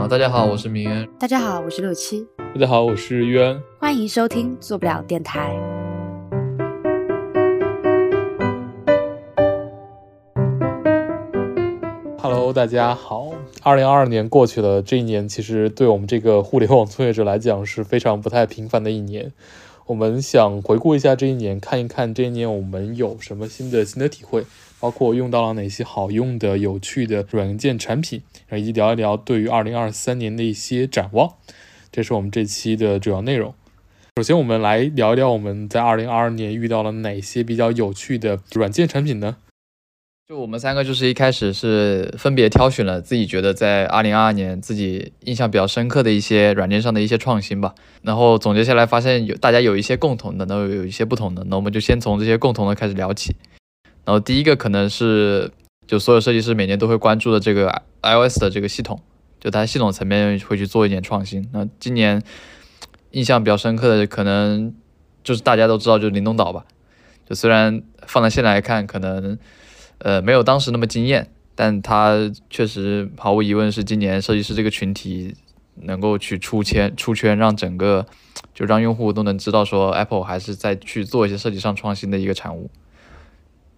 啊，大家好，我是明渊。大家好，我是六七。大家好，我是渊。欢迎收听做不了电台。Hello，大家好。二零二二年过去了，这一年其实对我们这个互联网从业者来讲是非常不太平凡的一年。我们想回顾一下这一年，看一看这一年我们有什么新的心得体会。包括用到了哪些好用的、有趣的软件产品，以及聊一聊对于二零二三年的一些展望，这是我们这期的主要内容。首先，我们来聊一聊我们在二零二二年遇到了哪些比较有趣的软件产品呢？就我们三个，就是一开始是分别挑选了自己觉得在二零二二年自己印象比较深刻的一些软件上的一些创新吧。然后总结下来，发现有大家有一些共同的，那有一些不同的。那我们就先从这些共同的开始聊起。然后第一个可能是，就所有设计师每年都会关注的这个 iOS 的这个系统，就它系统层面会去做一点创新。那今年印象比较深刻的，可能就是大家都知道，就是灵动岛吧。就虽然放在现在来看，可能呃没有当时那么惊艳，但它确实毫无疑问是今年设计师这个群体能够去出圈、出圈，让整个就让用户都能知道说 Apple 还是在去做一些设计上创新的一个产物。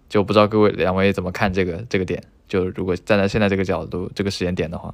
就不知道各位两位怎么看这个这个点？就如果站在现在这个角度、这个时间点的话，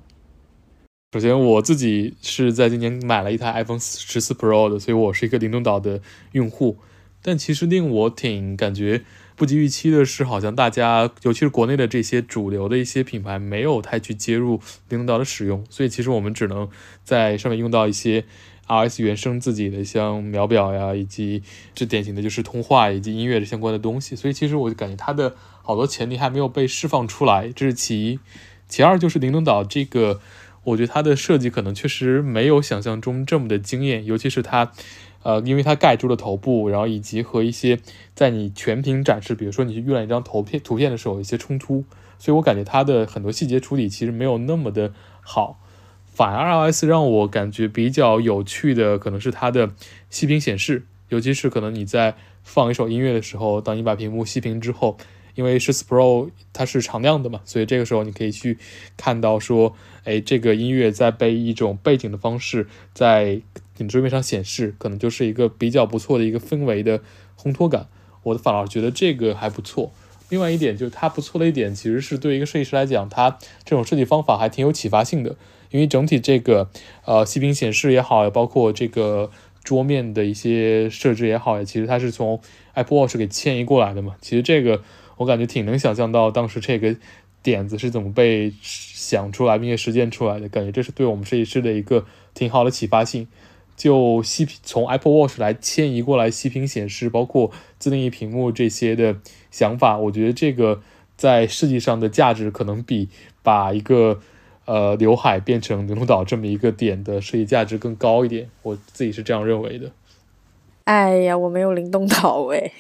首先我自己是在今年买了一台 iPhone 十四 Pro 的，所以我是一个灵动岛的用户。但其实令我挺感觉不及预期的是，好像大家，尤其是国内的这些主流的一些品牌，没有太去接入灵动岛的使用，所以其实我们只能在上面用到一些。RS 原生自己的像秒表呀，以及最典型的就是通话以及音乐的相关的东西，所以其实我就感觉它的好多潜力还没有被释放出来，这是其一。其二就是灵动岛这个，我觉得它的设计可能确实没有想象中这么的惊艳，尤其是它，呃，因为它盖住了头部，然后以及和一些在你全屏展示，比如说你去预览一张图片图片的时候有一些冲突，所以我感觉它的很多细节处理其实没有那么的好。反而 iOS 让我感觉比较有趣的，可能是它的息屏显示，尤其是可能你在放一首音乐的时候，当你把屏幕息屏之后，因为十四 Pro 它是常亮的嘛，所以这个时候你可以去看到说，哎，这个音乐在被一种背景的方式在你桌面上显示，可能就是一个比较不错的一个氛围的烘托感。我的反而觉得这个还不错。另外一点就是它不错的一点，其实是对一个设计师来讲，它这种设计方法还挺有启发性的。因为整体这个呃息屏显示也好，包括这个桌面的一些设置也好，其实它是从 Apple Watch 给迁移过来的嘛。其实这个我感觉挺能想象到当时这个点子是怎么被想出来并且实践出来的，感觉这是对我们设计师的一个挺好的启发性。就息屏从 Apple Watch 来迁移过来息屏显示，包括自定义屏幕这些的想法，我觉得这个在设计上的价值可能比把一个呃，刘海变成灵动岛这么一个点的设计价值更高一点，我自己是这样认为的。哎呀，我没有灵动岛哎，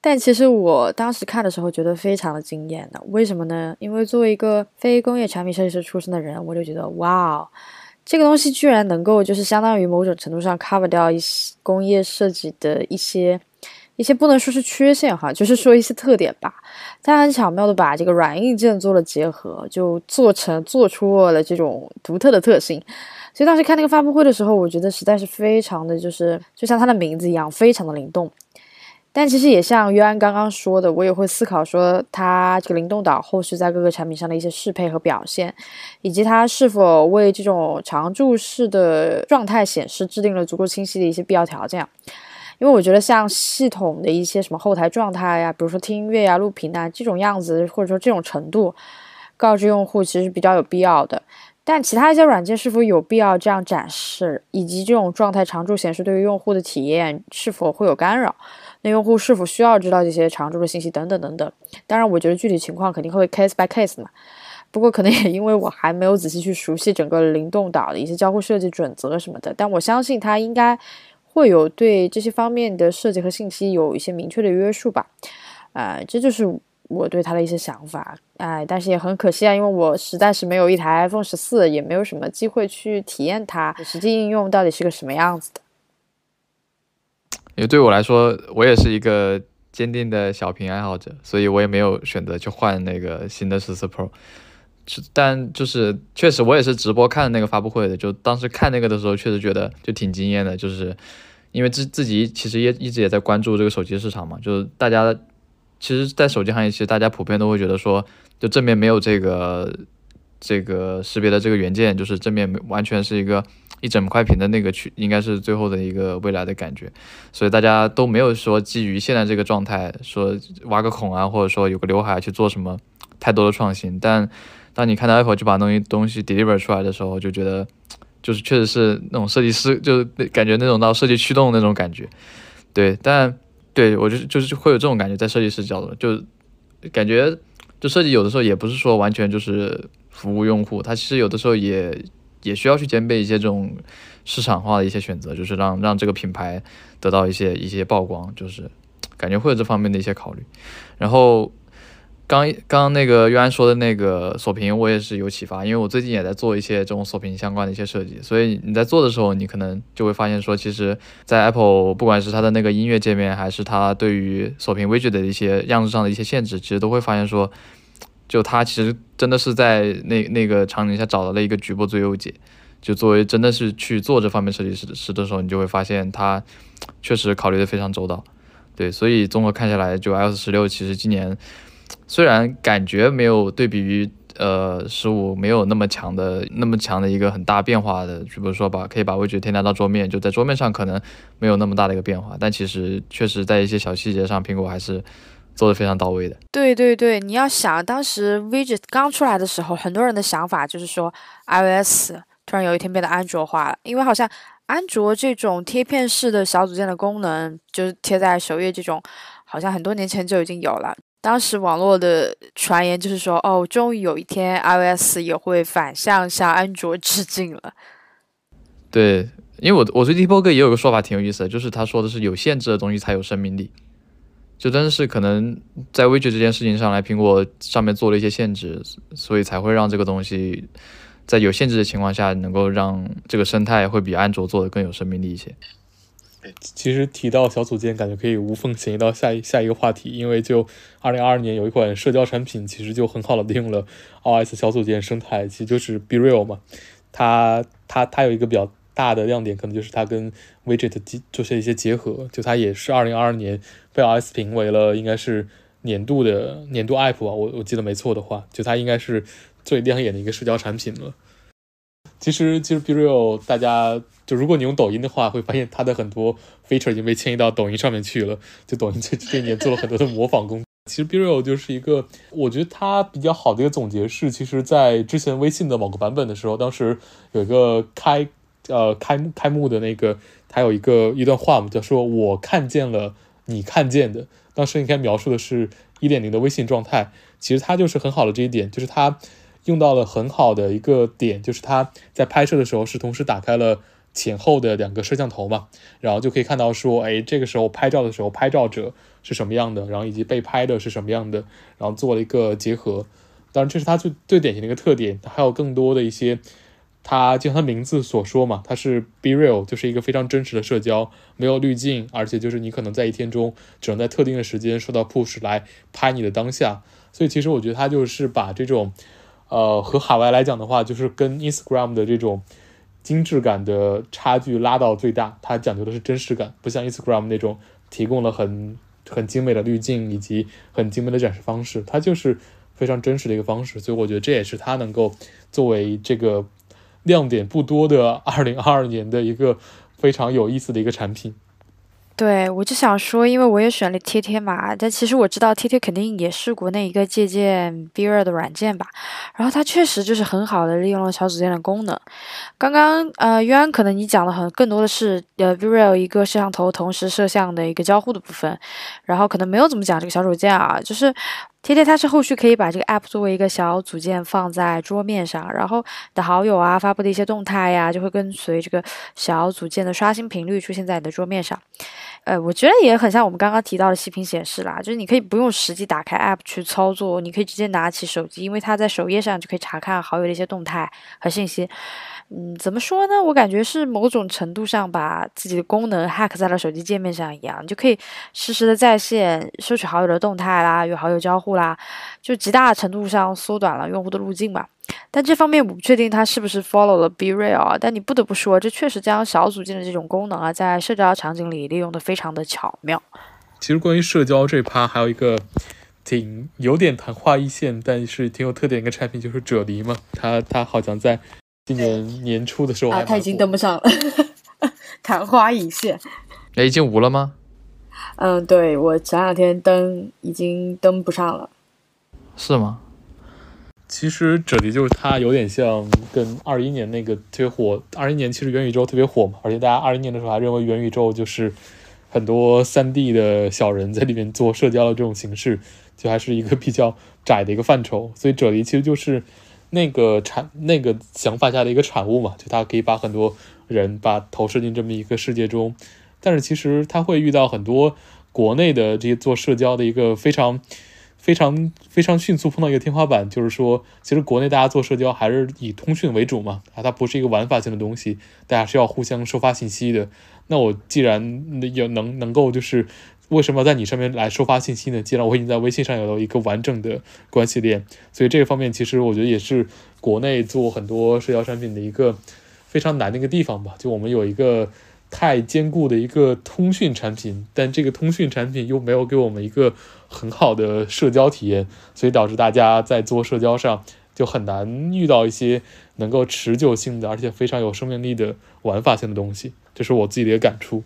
但其实我当时看的时候觉得非常的惊艳的。为什么呢？因为作为一个非工业产品设计师出身的人，我就觉得哇，这个东西居然能够就是相当于某种程度上 cover 掉一些工业设计的一些。一些不能说是缺陷哈，就是说一些特点吧。他很巧妙的把这个软硬件做了结合，就做成做出了这种独特的特性。所以当时看那个发布会的时候，我觉得实在是非常的就是就像它的名字一样，非常的灵动。但其实也像约安刚刚说的，我也会思考说，它这个灵动岛后续在各个产品上的一些适配和表现，以及它是否为这种常驻式的状态显示制定了足够清晰的一些必要条件。因为我觉得像系统的一些什么后台状态呀，比如说听音乐呀、录屏啊这种样子，或者说这种程度，告知用户其实比较有必要的。但其他一些软件是否有必要这样展示，以及这种状态常驻显示对于用户的体验是否会有干扰？那用户是否需要知道这些常驻的信息等等等等？当然，我觉得具体情况肯定会 case by case 嘛。不过可能也因为我还没有仔细去熟悉整个灵动岛的一些交互设计准则什么的，但我相信它应该。会有对这些方面的设计和信息有一些明确的约束吧，啊，这就是我对它的一些想法，哎，但是也很可惜啊，因为我实在是没有一台 iPhone 十四，也没有什么机会去体验它实际应用到底是个什么样子的。因为对我来说，我也是一个坚定的小屏爱好者，所以我也没有选择去换那个新的十四 Pro。但就是确实我也是直播看那个发布会的，就当时看那个的时候，确实觉得就挺惊艳的，就是因为自自己其实也一直也在关注这个手机市场嘛，就是大家其实，在手机行业，其实大家普遍都会觉得说，就正面没有这个这个识别的这个元件，就是正面完全是一个一整块屏的那个去，应该是最后的一个未来的感觉，所以大家都没有说基于现在这个状态说挖个孔啊，或者说有个刘海去做什么太多的创新，但当你看到 Apple 就把东西东西 deliver 出来的时候，就觉得就是确实是那种设计师，就是感觉那种到设计驱动那种感觉，对，但对我就就是会有这种感觉，在设计师角度，就感觉就设计有的时候也不是说完全就是服务用户，它其实有的时候也也需要去兼备一些这种市场化的一些选择，就是让让这个品牌得到一些一些曝光，就是感觉会有这方面的一些考虑，然后。刚刚那个约安说的那个锁屏，我也是有启发，因为我最近也在做一些这种锁屏相关的一些设计，所以你在做的时候，你可能就会发现说，其实，在 Apple 不管是它的那个音乐界面，还是它对于锁屏 widget 的一些样子上的一些限制，其实都会发现说，就它其实真的是在那那个场景下找到了一个局部最优解。就作为真的是去做这方面设计师师的时候，你就会发现它确实考虑的非常周到。对，所以综合看下来，就 iOS 十六其实今年。虽然感觉没有对比于呃十五没有那么强的那么强的一个很大变化的，就比如说把可以把位置添加到桌面，就在桌面上可能没有那么大的一个变化，但其实确实在一些小细节上，苹果还是做的非常到位的。对对对，你要想当时 widget 刚出来的时候，很多人的想法就是说 iOS 突然有一天变得安卓化了，因为好像安卓这种贴片式的小组件的功能，就是贴在首页这种，好像很多年前就已经有了。当时网络的传言就是说，哦，终于有一天 iOS 也会反向向安卓致敬了。对，因为我我对 T-Pog 也有个说法挺有意思的，就是他说的是有限制的东西才有生命力，就真的是可能在微觉这件事情上来，苹果上面做了一些限制，所以才会让这个东西在有限制的情况下，能够让这个生态会比安卓做的更有生命力一些。其实提到小组件，感觉可以无缝衔移到下一下一个话题，因为就二零二二年有一款社交产品，其实就很好的利用了 iOS 小组件生态，其实就是 Be Real 嘛。它它它有一个比较大的亮点，可能就是它跟 Widget 结就是一些结合，就它也是二零二二年被 iOS 评为了应该是年度的年度 App 吧，我我记得没错的话，就它应该是最亮眼的一个社交产品了。其实其实 Be Real 大家。就如果你用抖音的话，会发现它的很多 feature 已经被迁移到抖音上面去了。就抖音这这一年做了很多的模仿工。其实 b r e a l 就是一个，我觉得它比较好的一个总结是，其实，在之前微信的某个版本的时候，当时有一个开呃开开幕的那个，它有一个一段话嘛，叫说我看见了你看见的。当时应该描述的是一点零的微信状态。其实它就是很好的这一点，就是它用到了很好的一个点，就是它在拍摄的时候是同时打开了。前后的两个摄像头嘛，然后就可以看到说，哎，这个时候拍照的时候，拍照者是什么样的，然后以及被拍的是什么样的，然后做了一个结合。当然，这是它最最典型的一个特点。还有更多的一些，它就像它名字所说嘛，它是 Be Real，就是一个非常真实的社交，没有滤镜，而且就是你可能在一天中只能在特定的时间收到 push 来拍你的当下。所以其实我觉得它就是把这种，呃，和海外来讲的话，就是跟 Instagram 的这种。精致感的差距拉到最大，它讲究的是真实感，不像 Instagram 那种提供了很很精美的滤镜以及很精美的展示方式，它就是非常真实的一个方式，所以我觉得这也是它能够作为这个亮点不多的2022年的一个非常有意思的一个产品。对，我就想说，因为我也选了贴贴嘛，但其实我知道贴贴肯定也是国内一个借鉴 b e r 的软件吧。然后它确实就是很好的利用了小组件的功能。刚刚呃，约安可能你讲的很更多的是呃 b e r 一个摄像头同时摄像的一个交互的部分，然后可能没有怎么讲这个小组件啊，就是。贴贴它是后续可以把这个 app 作为一个小组件放在桌面上，然后的好友啊发布的一些动态呀，就会跟随这个小组件的刷新频率出现在你的桌面上。呃，我觉得也很像我们刚刚提到的息屏显示啦，就是你可以不用实际打开 App 去操作，你可以直接拿起手机，因为它在首页上就可以查看好友的一些动态和信息。嗯，怎么说呢？我感觉是某种程度上把自己的功能 hack 在了手机界面上一样，你就可以实时的在线收取好友的动态啦，与好友交互啦，就极大程度上缩短了用户的路径嘛。但这方面我不确定它是不是 follow 了 Be Real 啊。但你不得不说，这确实将小组件的这种功能啊，在社交场景里利用的非常的巧妙。其实关于社交这趴，还有一个挺有点昙花一现，但是挺有特点一个产品，就是啫喱嘛。它它好像在。今年 年初的时候啊，它已经登不上了，昙花一现。哎，已经无了吗？嗯，对我前两天登已经登不上了。是吗？其实这里就是它有点像跟二一年那个特别火，二一年其实元宇宙特别火嘛，而且大家二一年的时候还认为元宇宙就是很多三 D 的小人在里面做社交的这种形式，就还是一个比较窄的一个范畴，所以这里其实就是。那个产那个想法下的一个产物嘛，就它可以把很多人把投射进这么一个世界中，但是其实它会遇到很多国内的这些做社交的一个非常非常非常迅速碰到一个天花板，就是说，其实国内大家做社交还是以通讯为主嘛，啊，它不是一个玩法性的东西，大家是要互相收发信息的。那我既然有能能够就是。为什么要在你上面来收发信息呢？既然我已经在微信上有了一个完整的关系链，所以这个方面其实我觉得也是国内做很多社交产品的一个非常难的一个地方吧。就我们有一个太坚固的一个通讯产品，但这个通讯产品又没有给我们一个很好的社交体验，所以导致大家在做社交上就很难遇到一些能够持久性的而且非常有生命力的玩法性的东西。这是我自己的一个感触。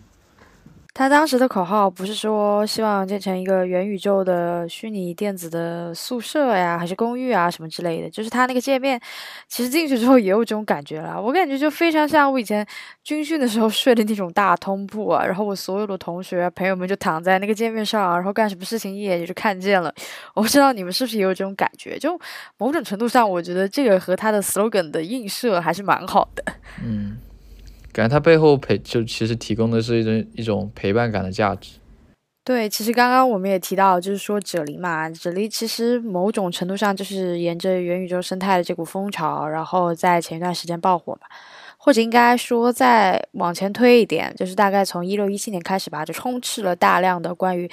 他当时的口号不是说希望建成一个元宇宙的虚拟电子的宿舍呀，还是公寓啊什么之类的。就是他那个界面，其实进去之后也有这种感觉了。我感觉就非常像我以前军训的时候睡的那种大通铺啊。然后我所有的同学朋友们就躺在那个界面上，然后干什么事情一眼就就看见了。我不知道你们是不是也有这种感觉？就某种程度上，我觉得这个和他的 slogan 的映射还是蛮好的。嗯。感觉它背后陪就其实提供的是一种一种陪伴感的价值。对，其实刚刚我们也提到，就是说啫喱嘛，啫喱其实某种程度上就是沿着元宇宙生态的这股风潮，然后在前一段时间爆火嘛。或者应该说，再往前推一点，就是大概从一六一七年开始吧，就充斥了大量的关于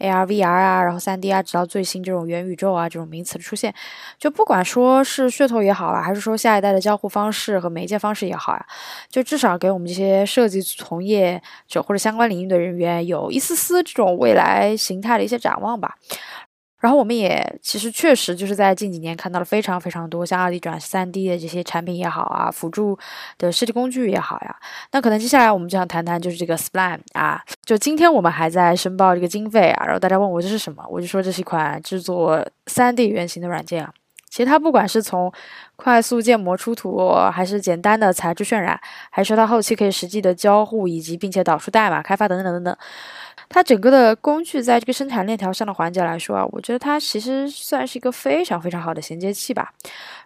AR、VR 啊，然后三 D 啊，直到最新这种元宇宙啊这种名词的出现。就不管说是噱头也好啊，还是说下一代的交互方式和媒介方式也好呀，就至少给我们这些设计从业者或者相关领域的人员有一丝丝这种未来形态的一些展望吧。然后我们也其实确实就是在近几年看到了非常非常多像二 D 转三 D 的这些产品也好啊，辅助的设计工具也好呀。那可能接下来我们就想谈谈就是这个 Spline 啊，就今天我们还在申报这个经费啊，然后大家问我这是什么，我就说这是一款制作三 D 原型的软件啊。其实它不管是从快速建模出图，还是简单的材质渲染，还是说它后期可以实际的交互以及并且导出代码开发等等等等。它整个的工具在这个生产链条上的环节来说啊，我觉得它其实算是一个非常非常好的衔接器吧。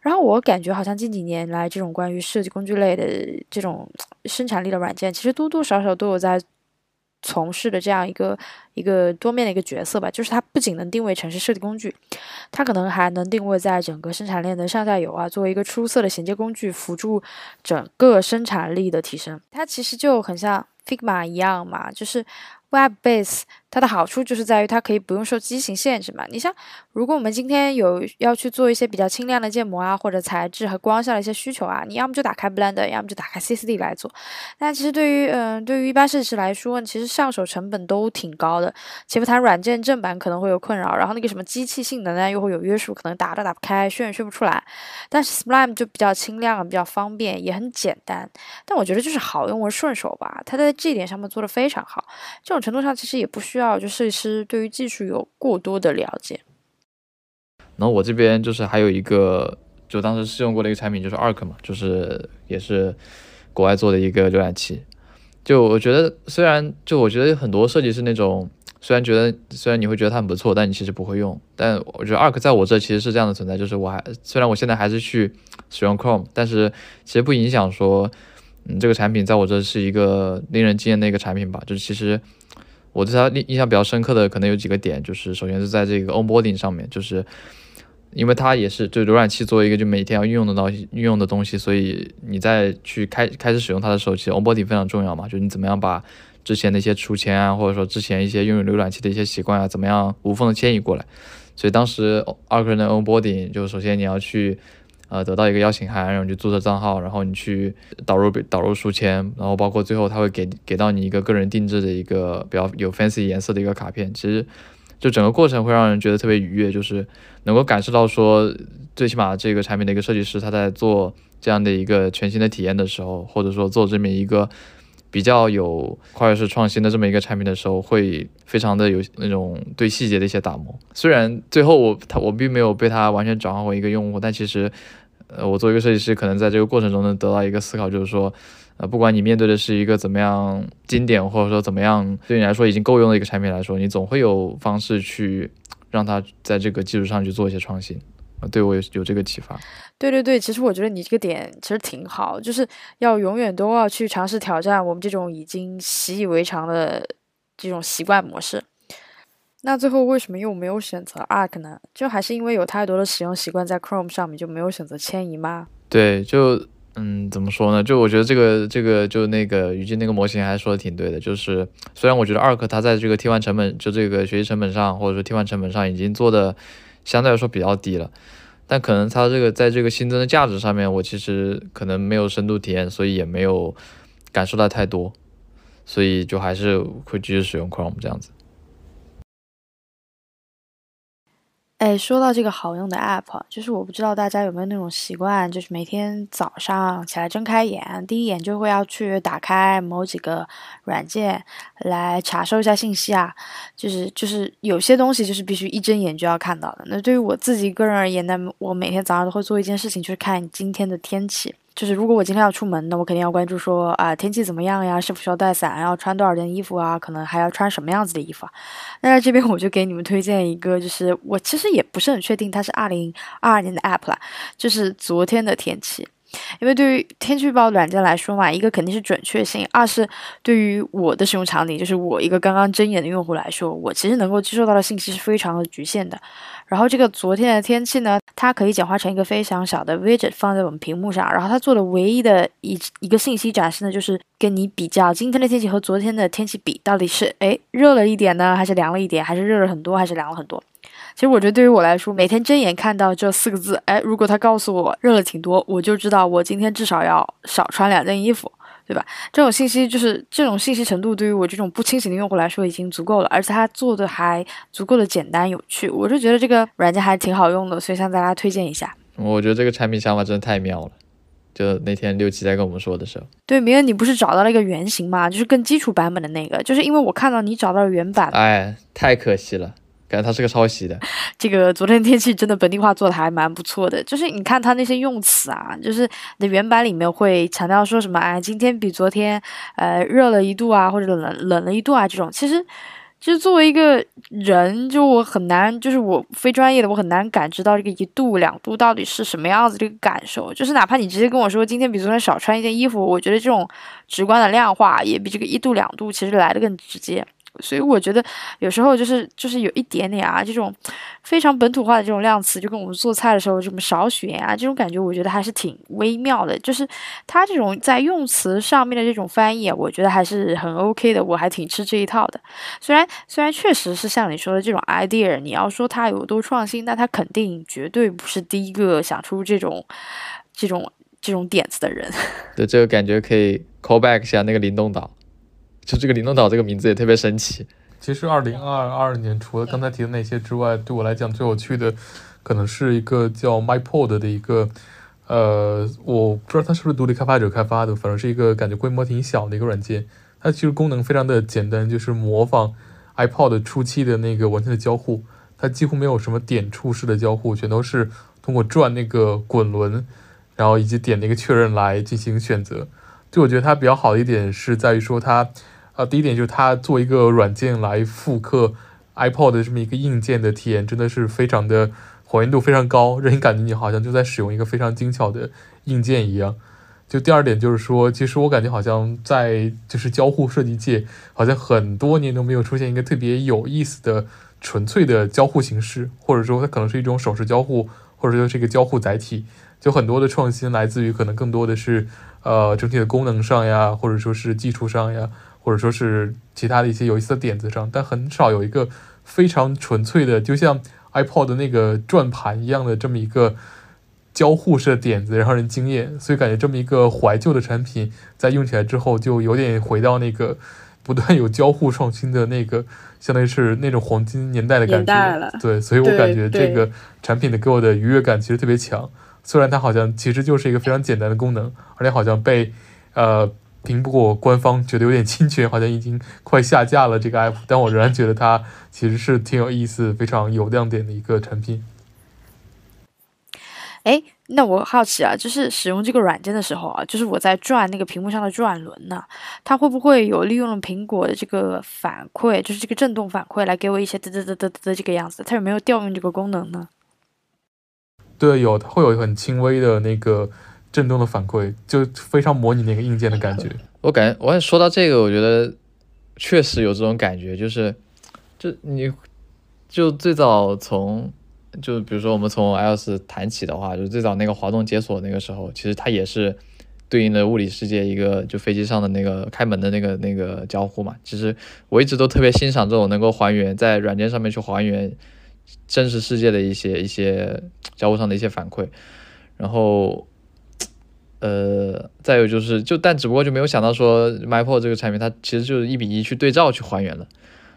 然后我感觉好像近几年来，这种关于设计工具类的这种生产力的软件，其实多多少少都有在从事的这样一个一个多面的一个角色吧。就是它不仅能定位城市设计工具，它可能还能定位在整个生产链的上下游啊，作为一个出色的衔接工具，辅助整个生产力的提升。它其实就很像 Figma 一样嘛，就是。Web base 它的好处就是在于它可以不用受机型限制嘛。你像，如果我们今天有要去做一些比较轻量的建模啊，或者材质和光效的一些需求啊，你要么就打开 Blender，要么就打开 CCD 来做。那其实对于嗯，对于一般设计师来说，其实上手成本都挺高的。且不谈软件正版可能会有困扰，然后那个什么机器性能呢又会有约束，可能打都打不开，炫也炫不出来。但是 Sublime 就比较轻量，比较方便，也很简单。但我觉得就是好用和顺手吧。它在这一点上面做得非常好。这种程度上其实也不需需要就设计师。对于技术有过多的了解，然后我这边就是还有一个，就当时试用过的一个产品就是 Arc 嘛，就是也是国外做的一个浏览器。就我觉得，虽然就我觉得很多设计师那种，虽然觉得虽然你会觉得它很不错，但你其实不会用。但我觉得 Arc 在我这其实是这样的存在，就是我还虽然我现在还是去使用 Chrome，但是其实不影响说，嗯，这个产品在我这是一个令人惊艳的一个产品吧。就是其实。我对它印印象比较深刻的可能有几个点，就是首先是在这个 onboarding 上面，就是因为它也是就浏览器作为一个就每天要运用的东西运用的东西，所以你在去开开始使用它的时候，其实 onboarding 非常重要嘛，就是你怎么样把之前的一些储钱啊，或者说之前一些拥有浏览器的一些习惯啊，怎么样无缝的迁移过来。所以当时二个人的 onboarding 就首先你要去。呃，得到一个邀请函，然后你去注册账号，然后你去导入导入书签，然后包括最后他会给给到你一个个人定制的一个比较有 fancy 颜色的一个卡片。其实就整个过程会让人觉得特别愉悦，就是能够感受到说，最起码这个产品的一个设计师他在做这样的一个全新的体验的时候，或者说做这么一个比较有跨越式创新的这么一个产品的时候，会非常的有那种对细节的一些打磨。虽然最后我他我并没有被他完全转化为一个用户，但其实。呃，我作为一个设计师，可能在这个过程中能得到一个思考，就是说，呃，不管你面对的是一个怎么样经典，或者说怎么样对你来说已经够用的一个产品来说，你总会有方式去让它在这个基础上去做一些创新。对我有有这个启发。对对对，其实我觉得你这个点其实挺好，就是要永远都要去尝试挑战我们这种已经习以为常的这种习惯模式。那最后为什么又没有选择 Arc 呢？就还是因为有太多的使用习惯在 Chrome 上面，就没有选择迁移吗？对，就嗯，怎么说呢？就我觉得这个这个就那个语境那个模型还说的挺对的。就是虽然我觉得 Arc 它在这个替换成本，就这个学习成本上，或者说替换成本上已经做的相对来说比较低了，但可能它这个在这个新增的价值上面，我其实可能没有深度体验，所以也没有感受到太多，所以就还是会继续使用 Chrome 这样子。哎，说到这个好用的 App，就是我不知道大家有没有那种习惯，就是每天早上起来睁开眼，第一眼就会要去打开某几个软件来查收一下信息啊。就是就是有些东西就是必须一睁眼就要看到的。那对于我自己个人而言呢，我每天早上都会做一件事情，就是看今天的天气。就是如果我今天要出门，那我肯定要关注说啊天气怎么样呀，是否需要带伞，要穿多少件衣服啊，可能还要穿什么样子的衣服啊。那在这边我就给你们推荐一个，就是我其实也不是很确定它是二零二二年的 app 啦，就是昨天的天气。因为对于天气预报软件来说嘛，一个肯定是准确性，二是对于我的使用场景，就是我一个刚刚睁眼的用户来说，我其实能够接受到的信息是非常的局限的。然后这个昨天的天气呢，它可以简化成一个非常小的 widget 放在我们屏幕上，然后它做的唯一的一一个信息展示呢，就是跟你比较今天的天气和昨天的天气比，到底是哎热了一点呢，还是凉了一点，还是热了很多，还是凉了很多。其实我觉得对于我来说，每天睁眼看到这四个字，哎，如果他告诉我热了挺多，我就知道我今天至少要少穿两件衣服，对吧？这种信息就是这种信息程度，对于我这种不清醒的用户来说已经足够了，而且它做的还足够的简单有趣，我就觉得这个软件还挺好用的，所以向大家推荐一下。我觉得这个产品想法真的太妙了，就那天六七在跟我们说的时候，对，明恩你不是找到了一个原型吗？就是更基础版本的那个，就是因为我看到你找到了原版，哎，太可惜了。感觉他是个抄袭的。这个昨天天气真的本地化做的还蛮不错的，就是你看他那些用词啊，就是你的原版里面会强调说什么，哎，今天比昨天呃热了一度啊，或者冷冷了一度啊，这种其实其实作为一个人，就我很难，就是我非专业的，我很难感知到这个一度两度到底是什么样子这个感受。就是哪怕你直接跟我说今天比昨天少穿一件衣服，我觉得这种直观的量化也比这个一度两度其实来的更直接。所以我觉得有时候就是就是有一点点啊，这种非常本土化的这种量词，就跟我们做菜的时候这么少许啊，这种感觉我觉得还是挺微妙的。就是它这种在用词上面的这种翻译，我觉得还是很 OK 的，我还挺吃这一套的。虽然虽然确实是像你说的这种 idea，你要说它有多创新，那它肯定绝对不是第一个想出这种这种这种点子的人。对，这个感觉可以 call back 一下那个灵动岛。就这个灵动岛这个名字也特别神奇。其实二零二二年除了刚才提的那些之外，对我来讲最有趣的，可能是一个叫 MyPod 的一个，呃，我不知道它是不是独立开发者开发的，反正是一个感觉规模挺小的一个软件。它其实功能非常的简单，就是模仿 iPod 初期的那个文件的交互。它几乎没有什么点触式的交互，全都是通过转那个滚轮，然后以及点那个确认来进行选择。就我觉得它比较好的一点是在于说它。啊，第一点就是它做一个软件来复刻 iPod 的这么一个硬件的体验，真的是非常的还原度非常高，让你感觉你好像就在使用一个非常精巧的硬件一样。就第二点就是说，其实我感觉好像在就是交互设计界，好像很多年都没有出现一个特别有意思的纯粹的交互形式，或者说它可能是一种手势交互，或者说是一个交互载体。就很多的创新来自于可能更多的是呃整体的功能上呀，或者说是技术上呀，或者说是其他的一些有意思的点子上，但很少有一个非常纯粹的，就像 iPod 的那个转盘一样的这么一个。交互式的点子让人惊艳，所以感觉这么一个怀旧的产品，在用起来之后，就有点回到那个不断有交互创新的那个，相当于是那种黄金年代的感觉。对，所以我感觉这个产品的给我的愉悦感其实特别强。虽然它好像其实就是一个非常简单的功能，而且好像被呃苹果官方觉得有点侵权，好像已经快下架了这个 app，但我仍然觉得它其实是挺有意思、非常有亮点的一个产品。哎，那我好奇啊，就是使用这个软件的时候啊，就是我在转那个屏幕上的转轮呢，它会不会有利用了苹果的这个反馈，就是这个震动反馈来给我一些嘚嘚嘚嘚嘚这个样子？它有没有调用这个功能呢？对，有，它会有很轻微的那个震动的反馈，就非常模拟那个硬件的感觉。我感觉，我说到这个，我觉得确实有这种感觉，就是，就你，就最早从。就比如说，我们从 iOS 谈起的话，就最早那个滑动解锁那个时候，其实它也是对应的物理世界一个就飞机上的那个开门的那个那个交互嘛。其实我一直都特别欣赏这种能够还原在软件上面去还原真实世界的一些一些交互上的一些反馈。然后，呃，再有就是就但只不过就没有想到说，MyPro 这个产品，它其实就是一比一去对照去还原了，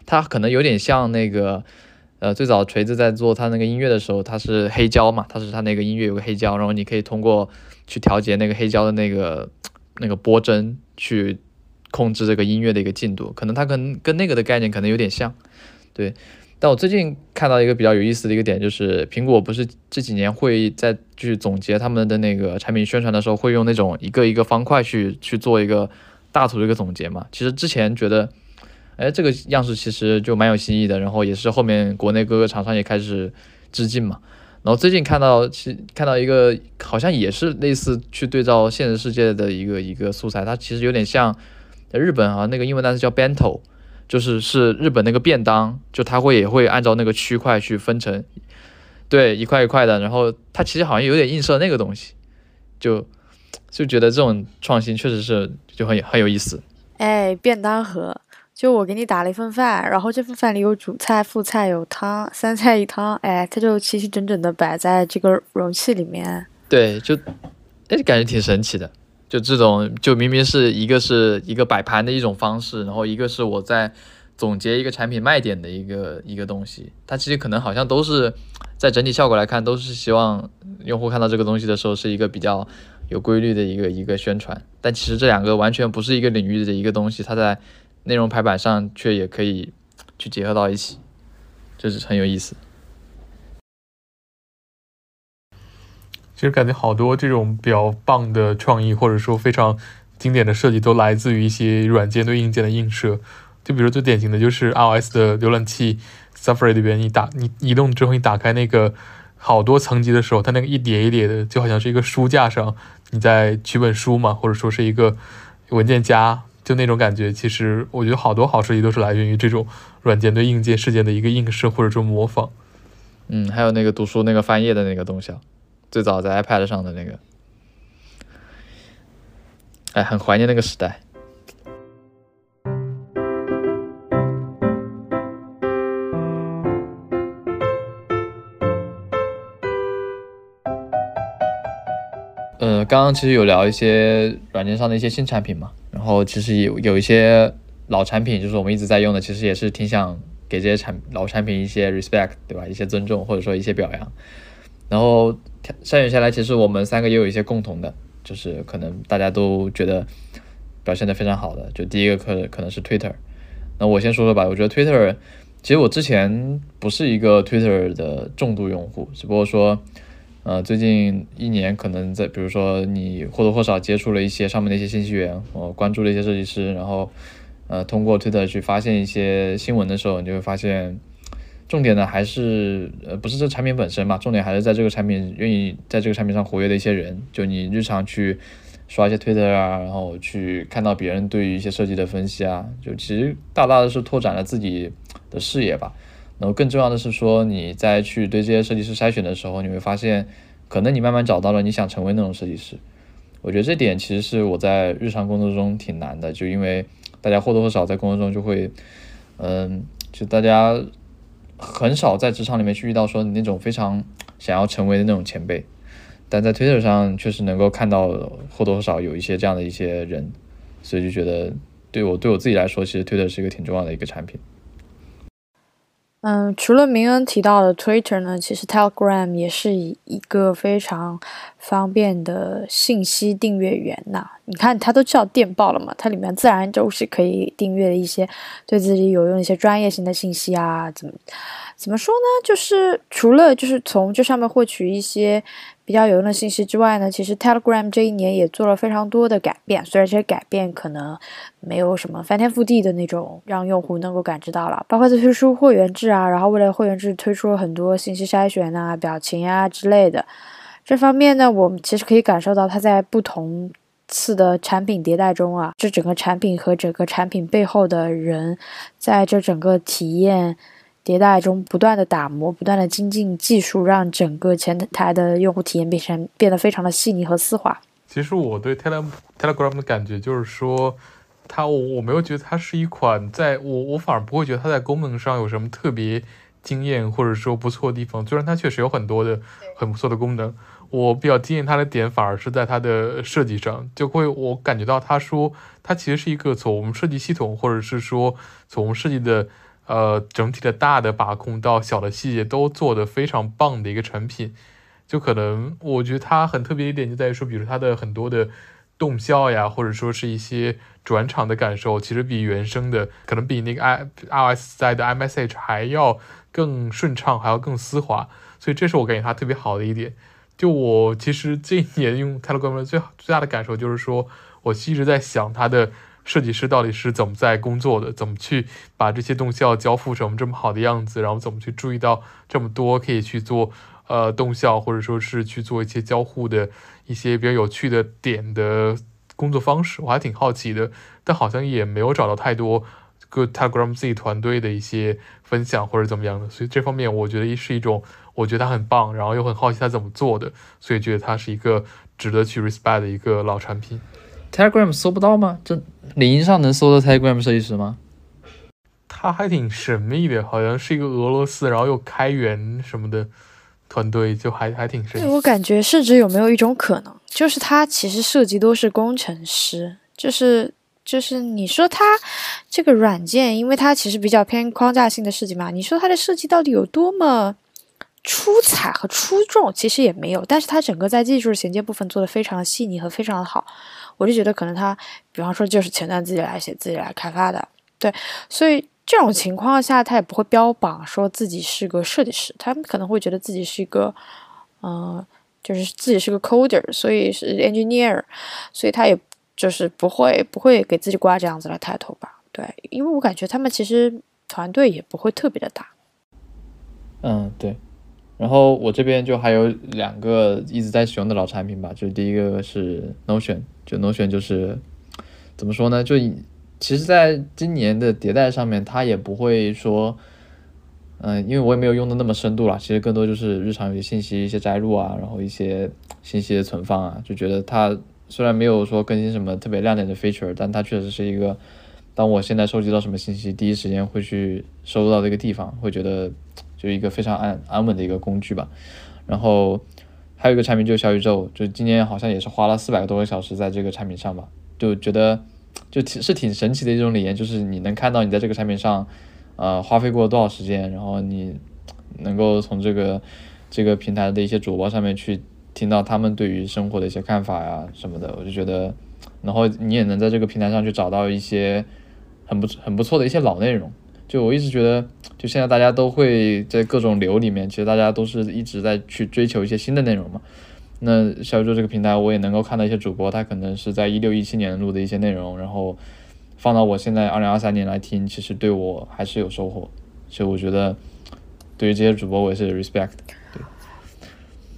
它可能有点像那个。呃，最早锤子在做它那个音乐的时候，它是黑胶嘛，它是它那个音乐有个黑胶，然后你可以通过去调节那个黑胶的那个那个波针去控制这个音乐的一个进度，可能它跟跟那个的概念可能有点像，对。但我最近看到一个比较有意思的一个点，就是苹果不是这几年会在去总结他们的那个产品宣传的时候，会用那种一个一个方块去去做一个大图的一个总结嘛？其实之前觉得。哎，这个样式其实就蛮有新意的，然后也是后面国内各个厂商也开始致敬嘛。然后最近看到，其看到一个好像也是类似去对照现实世界的一个一个素材，它其实有点像日本啊那个英文单词叫 bento，就是是日本那个便当，就它会也会按照那个区块去分成，对，一块一块的。然后它其实好像有点映射那个东西，就就觉得这种创新确实是就很很有意思。哎，便当盒。就我给你打了一份饭，然后这份饭里有主菜、副菜、有汤，三菜一汤，哎，它就齐齐整整的摆在这个容器里面。对，就，哎，感觉挺神奇的。就这种，就明明是一个是一个摆盘的一种方式，然后一个是我在总结一个产品卖点的一个一个东西，它其实可能好像都是在整体效果来看，都是希望用户看到这个东西的时候是一个比较有规律的一个一个宣传。但其实这两个完全不是一个领域的一个东西，它在。内容排版上却也可以去结合到一起，就是很有意思。其实感觉好多这种比较棒的创意，或者说非常经典的设计，都来自于一些软件对硬件的映射。就比如最典型的就是 iOS 的浏览器 Safari 里边，你打你移动之后，你打开那个好多层级的时候，它那个一叠一叠的，就好像是一个书架上你在取本书嘛，或者说是一个文件夹。就那种感觉，其实我觉得好多好设计都是来源于这种软件对硬件事件的一个映射或者说模仿。嗯，还有那个读书那个翻页的那个东西，最早在 iPad 上的那个，哎，很怀念那个时代。呃，刚刚其实有聊一些软件上的一些新产品嘛。然后其实有有一些老产品，就是我们一直在用的，其实也是挺想给这些产老产品一些 respect，对吧？一些尊重或者说一些表扬。然后筛选下来，其实我们三个也有一些共同的，就是可能大家都觉得表现的非常好的。就第一个可可能是 Twitter。那我先说说吧，我觉得 Twitter，其实我之前不是一个 Twitter 的重度用户，只不过说。呃，最近一年可能在，比如说你或多或少接触了一些上面的一些信息源，我关注了一些设计师，然后，呃，通过推特去发现一些新闻的时候，你就会发现，重点呢还是呃不是这产品本身嘛，重点还是在这个产品愿意在这个产品上活跃的一些人，就你日常去刷一些推特啊，然后去看到别人对于一些设计的分析啊，就其实大大的是拓展了自己的视野吧。然后更重要的是说，你在去对这些设计师筛选的时候，你会发现，可能你慢慢找到了你想成为那种设计师。我觉得这点其实是我在日常工作中挺难的，就因为大家或多或少在工作中就会，嗯，就大家很少在职场里面去遇到说你那种非常想要成为的那种前辈。但在 Twitter 上确实能够看到或多或少有一些这样的一些人，所以就觉得对我对我自己来说，其实 Twitter 是一个挺重要的一个产品。嗯，除了明恩提到的 Twitter 呢，其实 Telegram 也是一个非常方便的信息订阅源呐。你看，它都叫电报了嘛，它里面自然就是可以订阅一些对自己有用一些专业性的信息啊。怎么怎么说呢？就是除了就是从这上面获取一些。比较有用的信息之外呢，其实 Telegram 这一年也做了非常多的改变，虽然这些改变可能没有什么翻天覆地的那种让用户能够感知到了，包括在推出会员制啊，然后为了会员制推出了很多信息筛选啊、表情啊之类的。这方面呢，我们其实可以感受到它在不同次的产品迭代中啊，这整个产品和整个产品背后的人，在这整个体验。迭代中不断的打磨，不断的精进技术，让整个前台的用户体验变成变得非常的细腻和丝滑。其实我对 Tele Telegram 的感觉就是说，它我我没有觉得它是一款，在我我反而不会觉得它在功能上有什么特别惊艳或者说不错的地方。虽然它确实有很多的很不错的功能，我比较惊艳它的点反而是在它的设计上，就会我感觉到它说它其实是一个从设计系统或者是说从设计的。呃，整体的大的把控到小的细节都做得非常棒的一个产品，就可能我觉得它很特别一点就在于说，比如它的很多的动效呀，或者说是一些转场的感受，其实比原生的可能比那个 i iOS 在的 iMessage 还要更顺畅，还要更丝滑，所以这是我感觉它特别好的一点。就我其实这一年用 Telegram 最最大的感受就是说，我一直在想它的。设计师到底是怎么在工作的？怎么去把这些动效交付成这么好的样子？然后怎么去注意到这么多可以去做呃动效，或者说是去做一些交互的一些比较有趣的点的工作方式？我还挺好奇的，但好像也没有找到太多个 Telegram 自己团队的一些分享或者怎么样的。所以这方面我觉得是一种，我觉得它很棒，然后又很好奇它怎么做的，所以觉得它是一个值得去 respect 的一个老产品。Telegram 搜不到吗？这领英上能搜到 Telegram 设计师吗？他还挺神秘的，好像是一个俄罗斯，然后又开源什么的团队，就还还挺神秘。我感觉甚至有没有一种可能，就是他其实设计都是工程师，就是就是你说他这个软件，因为它其实比较偏框架性的设计嘛，你说它的设计到底有多么出彩和出众，其实也没有，但是它整个在技术衔接部分做的非常的细腻和非常的好。我就觉得可能他，比方说就是前端自己来写、自己来开发的，对，所以这种情况下他也不会标榜说自己是个设计师，他们可能会觉得自己是一个，嗯，就是自己是个 coder，所以是 engineer，所以他也就是不会不会给自己挂这样子的 title 吧，对，因为我感觉他们其实团队也不会特别的大，嗯，对。然后我这边就还有两个一直在使用的老产品吧，就第一个是 Notion，就 Notion 就是怎么说呢？就其实在今年的迭代上面，它也不会说，嗯，因为我也没有用的那么深度了，其实更多就是日常有些信息一些摘录啊，然后一些信息的存放啊，就觉得它虽然没有说更新什么特别亮点的 feature，但它确实是一个，当我现在收集到什么信息，第一时间会去收到这个地方，会觉得。就一个非常安安稳的一个工具吧，然后还有一个产品就是小宇宙，就今年好像也是花了四百多个小时在这个产品上吧，就觉得就挺是挺神奇的一种理念，就是你能看到你在这个产品上，呃，花费过多少时间，然后你能够从这个这个平台的一些主播上面去听到他们对于生活的一些看法呀什么的，我就觉得，然后你也能在这个平台上去找到一些很不很不错的一些老内容。就我一直觉得，就现在大家都会在各种流里面，其实大家都是一直在去追求一些新的内容嘛。那小宇宙这个平台，我也能够看到一些主播，他可能是在一六一七年录的一些内容，然后放到我现在二零二三年来听，其实对我还是有收获。所以我觉得，对于这些主播，我也是 respect。对，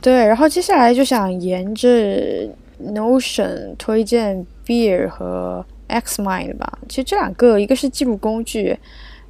对。然后接下来就想沿着 Notion 推荐 Beer 和 Xmind 吧。其实这两个，一个是记录工具，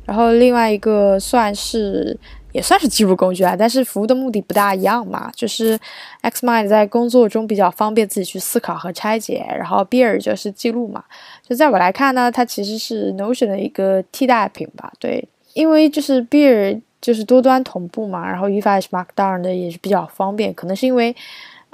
然后另外一个算是也算是记录工具啊，但是服务的目的不大一样嘛。就是 Xmind 在工作中比较方便自己去思考和拆解，然后 Beer 就是记录嘛。就在我来看呢，它其实是 Notion 的一个替代品吧。对，因为就是 Beer 就是多端同步嘛，然后语法也是 Markdown 的，也是比较方便。可能是因为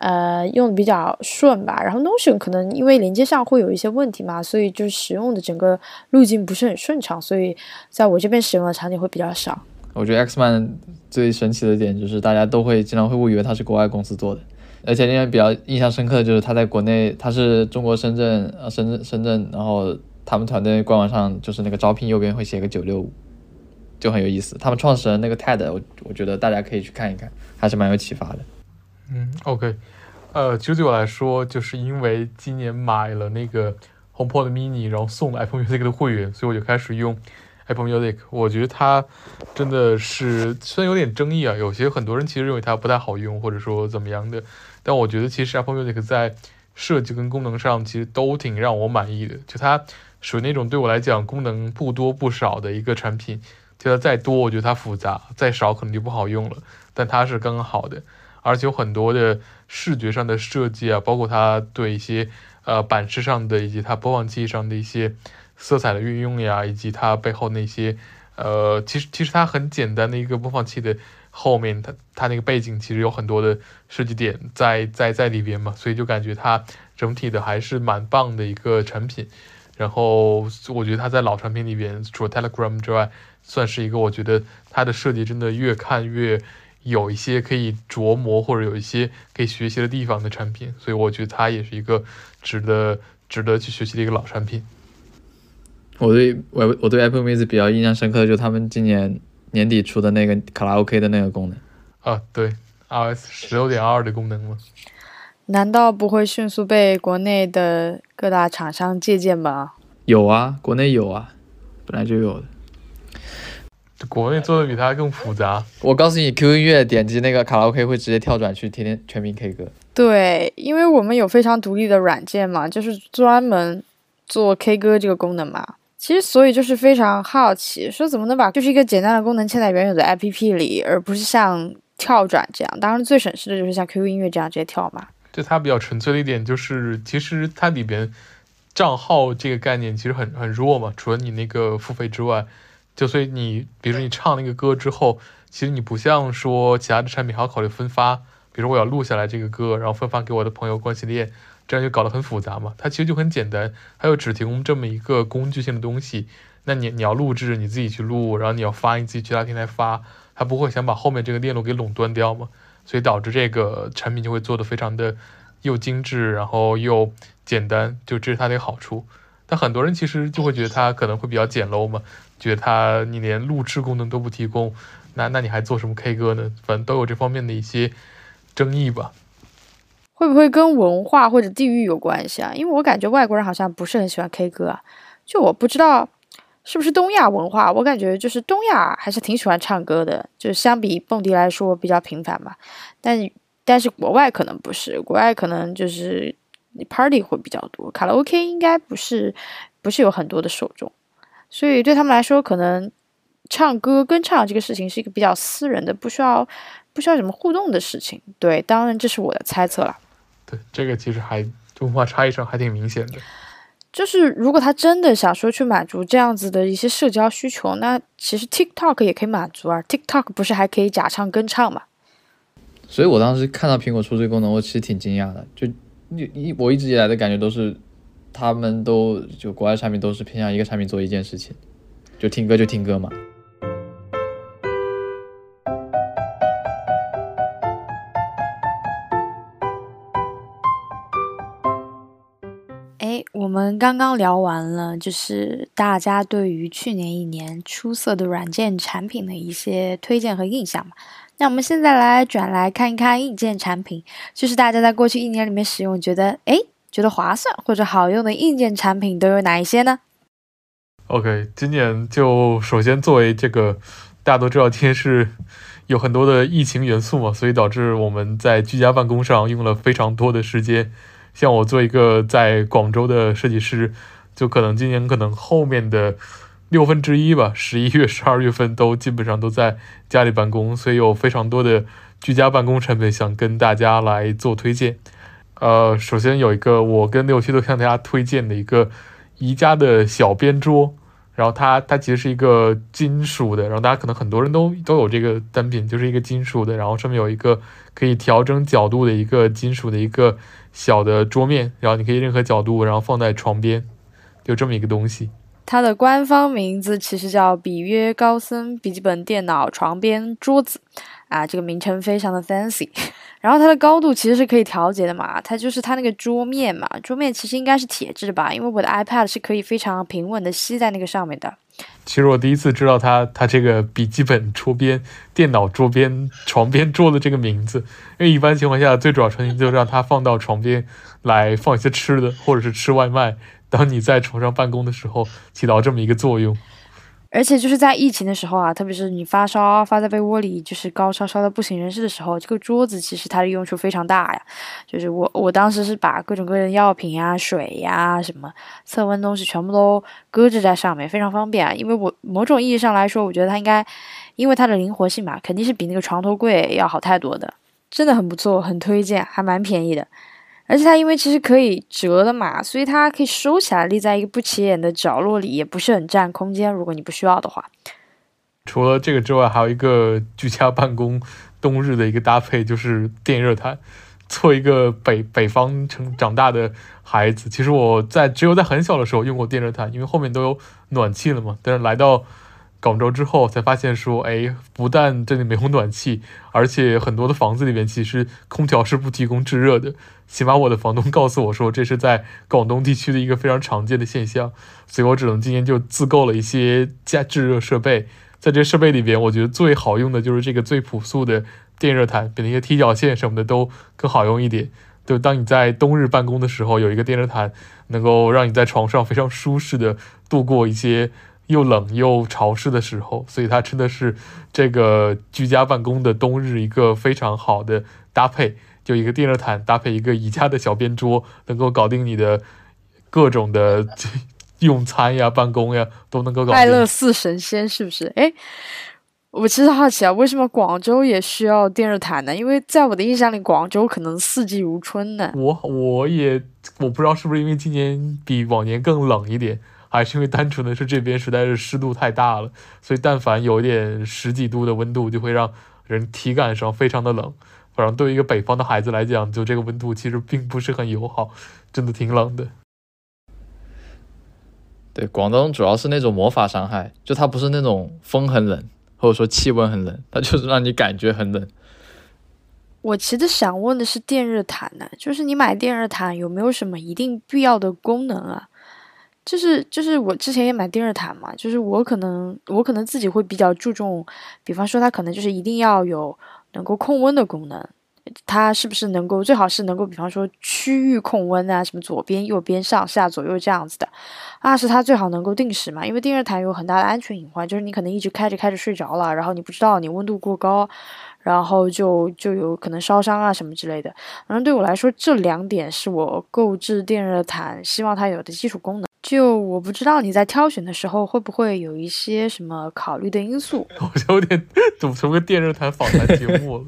呃，用的比较顺吧，然后 Notion 可能因为连接上会有一些问题嘛，所以就使用的整个路径不是很顺畅，所以在我这边使用的场景会比较少。我觉得 Xman 最神奇的点就是大家都会经常会误以为它是国外公司做的，而且令人比较印象深刻的就是它在国内，它是中国深圳呃深圳深圳，然后他们团队官网上就是那个招聘右边会写个九六五，就很有意思。他们创始人那个 Ted，我我觉得大家可以去看一看，还是蛮有启发的。嗯，OK，呃，其实对我来说，就是因为今年买了那个 HomePod Mini，然后送了 Apple Music 的会员，所以我就开始用 Apple Music。我觉得它真的是虽然有点争议啊，有些很多人其实认为它不太好用，或者说怎么样的，但我觉得其实 Apple Music 在设计跟功能上其实都挺让我满意的。就它属于那种对我来讲功能不多不少的一个产品，就它再多，我觉得它复杂；再少，可能就不好用了。但它是刚刚好的。而且有很多的视觉上的设计啊，包括它对一些呃版式上的以及它播放器上的一些色彩的运用呀，以及它背后那些呃，其实其实它很简单的一个播放器的后面，它它那个背景其实有很多的设计点在在在里边嘛，所以就感觉它整体的还是蛮棒的一个产品。然后我觉得它在老产品里边，除了 Telegram 之外，算是一个我觉得它的设计真的越看越。有一些可以琢磨或者有一些可以学习的地方的产品，所以我觉得它也是一个值得值得去学习的一个老产品。我对我我对 Apple Music 比较印象深刻的就是他们今年年底出的那个卡拉 OK 的那个功能啊，对，iOS 十六点二的功能吗？难道不会迅速被国内的各大厂商借鉴吗？有啊，国内有啊，本来就有的。国内做的比它更复杂。我告诉你，Q 音乐点击那个卡拉 OK 会直接跳转去天天全民 K 歌。对，因为我们有非常独立的软件嘛，就是专门做 K 歌这个功能嘛。其实，所以就是非常好奇，说怎么能把就是一个简单的功能嵌在原有的 APP 里，而不是像跳转这样。当然，最省事的就是像 QQ 音乐这样直接跳嘛。对它比较纯粹的一点就是，其实它里边账号这个概念其实很很弱嘛，除了你那个付费之外。就所以你，比如说你唱那个歌之后，其实你不像说其他的产品还要考虑分发，比如我要录下来这个歌，然后分发给我的朋友关系链，这样就搞得很复杂嘛。它其实就很简单，它又只提供这么一个工具性的东西。那你你要录制你自己去录，然后你要发你自己其他平台发，它不会想把后面这个链路给垄断掉嘛？所以导致这个产品就会做的非常的又精致，然后又简单，就这是它的一个好处。但很多人其实就会觉得它可能会比较简陋嘛。觉得他你连录制功能都不提供，那那你还做什么 K 歌呢？反正都有这方面的一些争议吧。会不会跟文化或者地域有关系啊？因为我感觉外国人好像不是很喜欢 K 歌啊。就我不知道是不是东亚文化，我感觉就是东亚还是挺喜欢唱歌的，就相比蹦迪来说比较频繁嘛。但但是国外可能不是，国外可能就是你 party 会比较多，卡拉 OK 应该不是不是有很多的受众。所以对他们来说，可能唱歌跟唱这个事情是一个比较私人的，不需要不需要什么互动的事情。对，当然这是我的猜测了。对，这个其实还文化差异上还挺明显的。就是如果他真的想说去满足这样子的一些社交需求，那其实 TikTok 也可以满足啊。TikTok 不是还可以假唱跟唱吗？所以我当时看到苹果出这个功能，我其实挺惊讶的。就一一我一直以来的感觉都是。他们都就国外产品都是偏向一个产品做一件事情，就听歌就听歌嘛。哎，我们刚刚聊完了，就是大家对于去年一年出色的软件产品的一些推荐和印象嘛。那我们现在来转来看一看硬件产品，就是大家在过去一年里面使用，觉得哎。觉得划算或者好用的硬件产品都有哪一些呢？OK，今年就首先作为这个大家都知道，今天是有很多的疫情元素嘛，所以导致我们在居家办公上用了非常多的时间。像我做一个在广州的设计师，就可能今年可能后面的六分之一吧，十一月、十二月份都基本上都在家里办公，所以有非常多的居家办公产品想跟大家来做推荐。呃，首先有一个我跟六七都向大家推荐的一个宜家的小边桌。然后它它其实是一个金属的，然后大家可能很多人都都有这个单品，就是一个金属的，然后上面有一个可以调整角度的一个金属的一个小的桌面，然后你可以任何角度，然后放在床边，就这么一个东西。它的官方名字其实叫比约高森笔记本电脑床边桌子。啊，这个名称非常的 fancy，然后它的高度其实是可以调节的嘛，它就是它那个桌面嘛，桌面其实应该是铁质的吧，因为我的 iPad 是可以非常平稳的吸在那个上面的。其实我第一次知道它，它这个笔记本桌边、电脑桌边、床边桌的这个名字，因为一般情况下最主要成型就是让它放到床边来放一些吃的，或者是吃外卖，当你在床上办公的时候起到这么一个作用。而且就是在疫情的时候啊，特别是你发烧发在被窝里，就是高烧烧的不省人事的时候，这个桌子其实它的用处非常大呀。就是我我当时是把各种各样的药品呀、水呀、什么测温东西全部都搁置在上面，非常方便啊。因为我某种意义上来说，我觉得它应该，因为它的灵活性嘛，肯定是比那个床头柜要好太多的，真的很不错，很推荐，还蛮便宜的。而且它因为其实可以折的嘛，所以它可以收起来，立在一个不起眼的角落里，也不是很占空间。如果你不需要的话，除了这个之外，还有一个居家办公冬日的一个搭配，就是电热毯。做一个北北方成长大的孩子，其实我在只有在很小的时候用过电热毯，因为后面都有暖气了嘛。但是来到广州之后才发现说，哎，不但这里没有暖气，而且很多的房子里面其实空调是不提供制热的。起码我的房东告诉我说，这是在广东地区的一个非常常见的现象。所以我只能今年就自购了一些加制热设备。在这设备里边，我觉得最好用的就是这个最朴素的电热毯，比那些踢脚线什么的都更好用一点。就当你在冬日办公的时候，有一个电热毯，能够让你在床上非常舒适的度过一些。又冷又潮湿的时候，所以它真的是这个居家办公的冬日一个非常好的搭配。就一个电热毯搭配一个宜家的小边桌，能够搞定你的各种的用餐呀、办公呀，都能够搞定。快乐似神仙，是不是？哎，我其实好奇啊，为什么广州也需要电热毯呢？因为在我的印象里，广州可能四季如春呢。我我也我不知道是不是因为今年比往年更冷一点。还是因为单纯的是这边实在是湿度太大了，所以但凡有一点十几度的温度，就会让人体感上非常的冷。反正对于一个北方的孩子来讲，就这个温度其实并不是很友好，真的挺冷的。对，广东主要是那种魔法伤害，就它不是那种风很冷，或者说气温很冷，它就是让你感觉很冷。我其实想问的是电热毯呢，就是你买电热毯有没有什么一定必要的功能啊？就是就是我之前也买电热毯嘛，就是我可能我可能自己会比较注重，比方说它可能就是一定要有能够控温的功能，它是不是能够最好是能够比方说区域控温啊，什么左边右边上下左右这样子的，二是它最好能够定时嘛，因为电热毯有很大的安全隐患，就是你可能一直开着开着睡着了，然后你不知道你温度过高，然后就就有可能烧伤啊什么之类的。反正对我来说，这两点是我购置电热毯希望它有的基础功能。就我不知道你在挑选的时候会不会有一些什么考虑的因素。我有点组成个电热毯访谈节目了，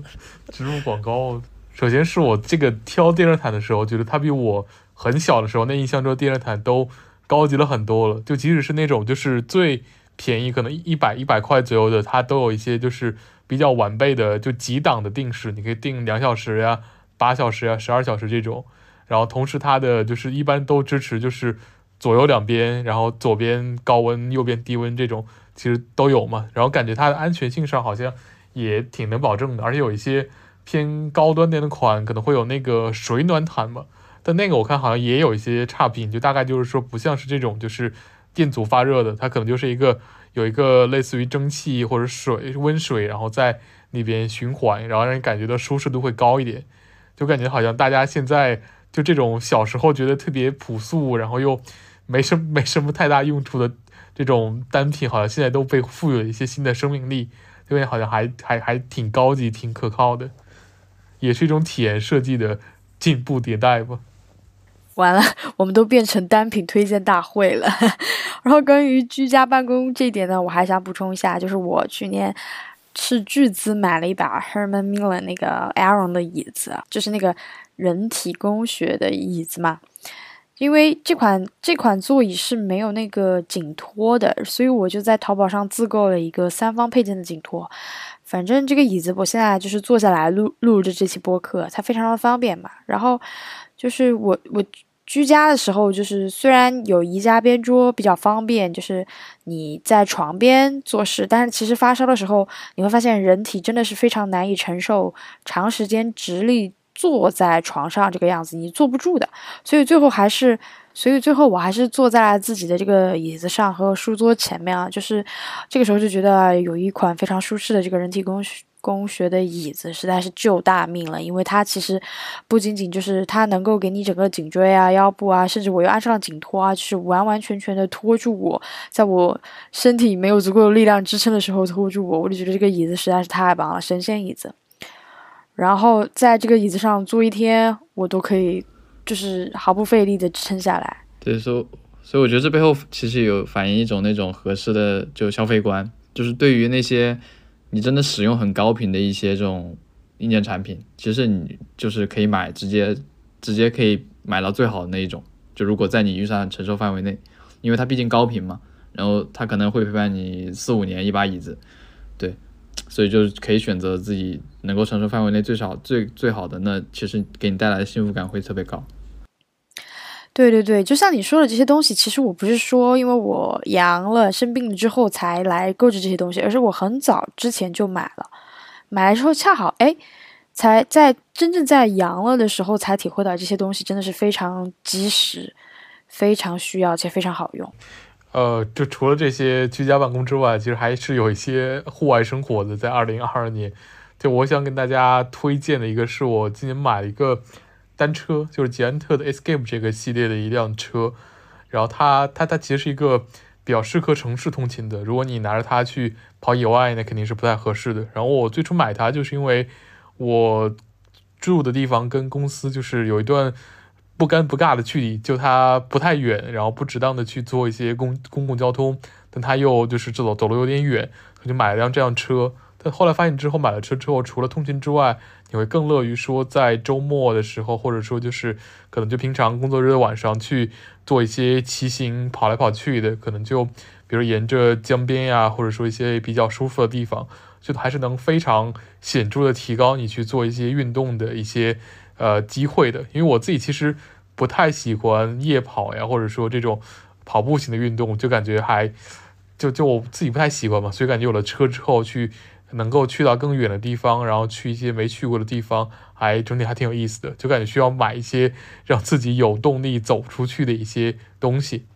植入广告。首先是我这个挑电热毯的时候，觉得它比我很小的时候那印象中电热毯都高级了很多了。就即使是那种就是最便宜，可能一百一百块左右的，它都有一些就是比较完备的就几档的定时，你可以定两小时呀、八小时呀、十二小时这种。然后同时它的就是一般都支持就是。左右两边，然后左边高温，右边低温，这种其实都有嘛。然后感觉它的安全性上好像也挺能保证的，而且有一些偏高端点的款可能会有那个水暖毯嘛。但那个我看好像也有一些差评，就大概就是说不像是这种就是电阻发热的，它可能就是一个有一个类似于蒸汽或者水温水，然后在那边循环，然后让你感觉到舒适度会高一点。就感觉好像大家现在就这种小时候觉得特别朴素，然后又。没什么没什么太大用处的这种单品，好像现在都被赋予了一些新的生命力，因为好像还还还挺高级、挺可靠的，也是一种体验设计的进步迭代吧。完了，我们都变成单品推荐大会了。然后关于居家办公这一点呢，我还想补充一下，就是我去年斥巨资买了一把 Herman Miller 那个 Aeron 的椅子，就是那个人体工学的椅子嘛。因为这款这款座椅是没有那个颈托的，所以我就在淘宝上自购了一个三方配件的颈托。反正这个椅子我现在就是坐下来录录着这期播客，它非常的方便嘛。然后就是我我居家的时候，就是虽然有宜家边桌比较方便，就是你在床边做事，但是其实发烧的时候，你会发现人体真的是非常难以承受长时间直立。坐在床上这个样子，你坐不住的，所以最后还是，所以最后我还是坐在自己的这个椅子上和书桌前面啊，就是这个时候就觉得有一款非常舒适的这个人体工学工学的椅子实在是救大命了，因为它其实不仅仅就是它能够给你整个颈椎啊、腰部啊，甚至我又安上了颈托啊，就是完完全全的托住我，在我身体没有足够的力量支撑的时候托住我，我就觉得这个椅子实在是太棒了，神仙椅子。然后在这个椅子上坐一天，我都可以，就是毫不费力的撑下来。对，所以所以我觉得这背后其实有反映一种那种合适的就消费观，就是对于那些你真的使用很高频的一些这种硬件产品，其实你就是可以买直接直接可以买到最好的那一种。就如果在你预算承受范围内，因为它毕竟高频嘛，然后它可能会陪伴你四五年一把椅子，对。所以就是可以选择自己能够承受范围内最少最最好的，那其实给你带来的幸福感会特别高。对对对，就像你说的这些东西，其实我不是说因为我阳了生病了之后才来购置这些东西，而是我很早之前就买了，买了之后恰好哎，才在真正在阳了的时候才体会到这些东西真的是非常及时、非常需要且非常好用。呃，就除了这些居家办公之外，其实还是有一些户外生活的。在二零二二年，就我想跟大家推荐的一个是我今年买了一个单车，就是捷安特的 Escape 这个系列的一辆车。然后它它它其实是一个比较适合城市通勤的。如果你拿着它去跑野外，那肯定是不太合适的。然后我最初买它就是因为我住的地方跟公司就是有一段。不尴不尬的距离，就它不太远，然后不值当的去做一些公公共交通，但它又就是这走走路有点远，我就买了辆这辆车。但后来发现之后买了车之后，除了通勤之外，你会更乐于说在周末的时候，或者说就是可能就平常工作日的晚上去做一些骑行、跑来跑去的，可能就比如沿着江边呀，或者说一些比较舒服的地方，就还是能非常显著的提高你去做一些运动的一些呃机会的。因为我自己其实。不太喜欢夜跑呀，或者说这种跑步型的运动，就感觉还就就我自己不太喜欢嘛，所以感觉有了车之后，去能够去到更远的地方，然后去一些没去过的地方，还整体还挺有意思的。就感觉需要买一些让自己有动力走出去的一些东西。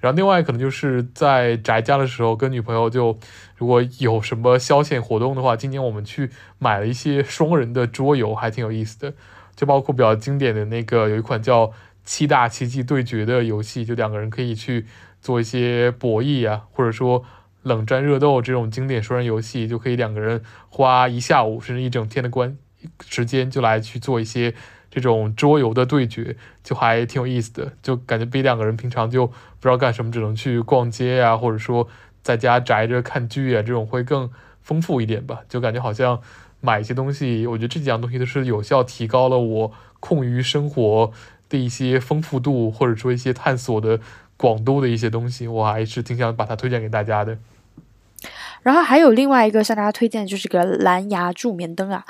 然后另外可能就是在宅家的时候，跟女朋友就如果有什么消遣活动的话，今年我们去买了一些双人的桌游，还挺有意思的。就包括比较经典的那个，有一款叫《七大奇迹对决》的游戏，就两个人可以去做一些博弈啊，或者说冷战热斗这种经典双人游戏，就可以两个人花一下午甚至一整天的关时间就来去做一些这种桌游的对决，就还挺有意思的。就感觉比两个人平常就不知道干什么，只能去逛街呀，或者说在家宅着看剧啊，这种会更丰富一点吧。就感觉好像。买一些东西，我觉得这几样东西都是有效提高了我空余生活的一些丰富度，或者说一些探索的广度的一些东西，我还是挺想把它推荐给大家的。然后还有另外一个向大家推荐的就是个蓝牙助眠灯啊。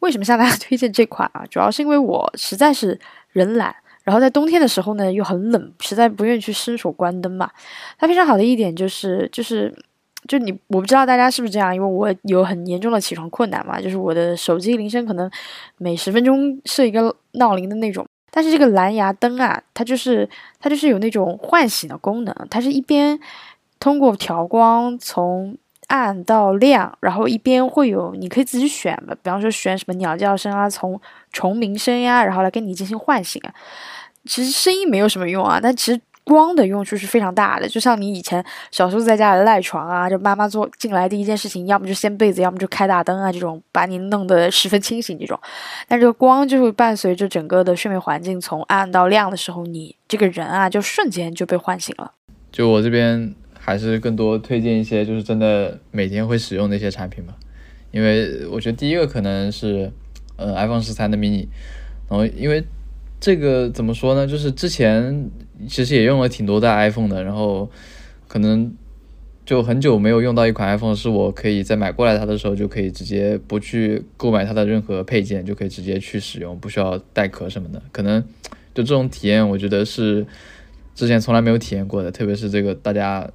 为什么向大家推荐这款啊？主要是因为我实在是人懒，然后在冬天的时候呢又很冷，实在不愿意去伸手关灯嘛。它非常好的一点就是就是。就你，我不知道大家是不是这样，因为我有很严重的起床困难嘛，就是我的手机铃声可能每十分钟设一个闹铃的那种。但是这个蓝牙灯啊，它就是它就是有那种唤醒的功能，它是一边通过调光从暗到亮，然后一边会有你可以自己选的，比方说选什么鸟叫声啊，从虫鸣声呀，然后来跟你进行唤醒啊。其实声音没有什么用啊，但其实。光的用处是非常大的，就像你以前小时候在家里赖床啊，就妈妈做进来第一件事情，要么就掀被子，要么就开大灯啊，这种把你弄得十分清醒这种。但这个光就会伴随着整个的睡眠环境从暗到亮的时候，你这个人啊就瞬间就被唤醒了。就我这边还是更多推荐一些就是真的每天会使用的一些产品吧，因为我觉得第一个可能是呃 iPhone 十三的 mini，然后因为这个怎么说呢，就是之前。其实也用了挺多代 iPhone 的，然后可能就很久没有用到一款 iPhone，是我可以在买过来它的时候就可以直接不去购买它的任何配件，就可以直接去使用，不需要带壳什么的。可能就这种体验，我觉得是之前从来没有体验过的，特别是这个大家